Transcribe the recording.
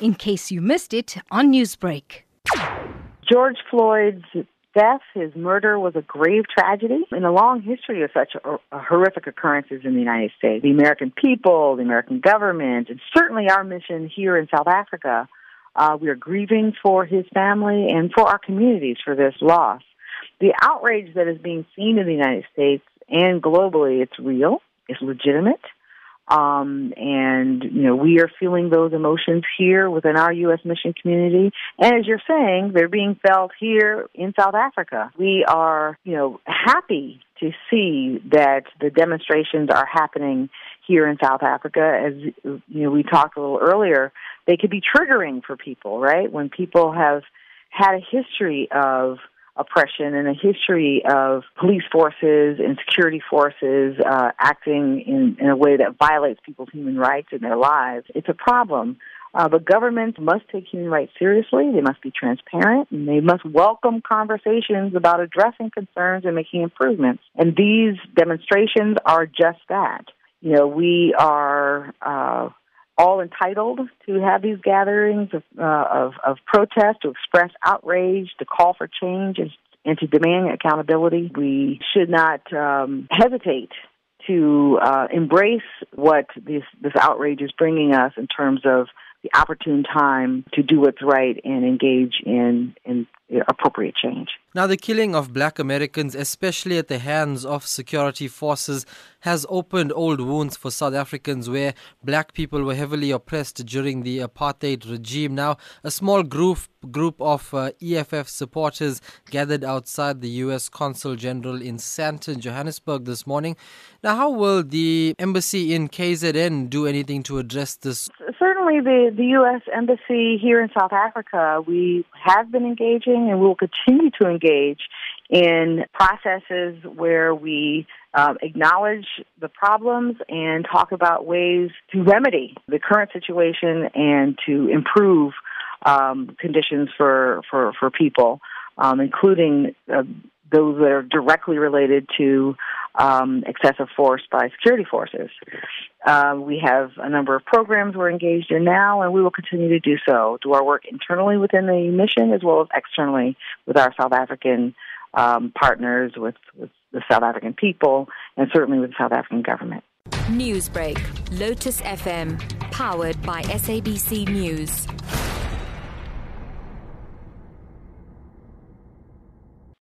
in case you missed it on Newsbreak. George Floyd's death, his murder, was a grave tragedy in a long history of such horrific occurrences in the United States. The American people, the American government, and certainly our mission here in South Africa, uh, we are grieving for his family and for our communities for this loss. The outrage that is being seen in the United States and globally, it's real, it's legitimate. Um, and, you know, we are feeling those emotions here within our U.S. mission community. And as you're saying, they're being felt here in South Africa. We are, you know, happy to see that the demonstrations are happening here in South Africa. As, you know, we talked a little earlier, they could be triggering for people, right? When people have had a history of oppression and a history of police forces and security forces uh, acting in, in a way that violates people's human rights and their lives. It's a problem. Uh, but governments must take human rights seriously. They must be transparent, and they must welcome conversations about addressing concerns and making improvements. And these demonstrations are just that. You know, we are uh, all entitled to have these gatherings of, uh, of, of protest, to express outrage, to call for change, and, and to demand accountability. We should not um, hesitate to uh, embrace what this, this outrage is bringing us in terms of the opportune time to do what's right and engage in, in appropriate change. Now, the killing of black Americans, especially at the hands of security forces, has opened old wounds for South Africans where black people were heavily oppressed during the apartheid regime. Now, a small group group of uh, EFF supporters gathered outside the US Consul General in Sandton, Johannesburg this morning. Now, how will the embassy in KZN do anything to address this? Certainly, the, the U.S. Embassy here in South Africa, we have been engaging and we will continue to engage in processes where we um, acknowledge the problems and talk about ways to remedy the current situation and to improve um, conditions for, for, for people, um, including uh, those that are directly related to um, excessive force by security forces. Uh, we have a number of programs we're engaged in now, and we will continue to do so. Do our work internally within the mission as well as externally with our South African um, partners, with, with the South African people, and certainly with the South African government. Newsbreak, Lotus FM, powered by SABC News.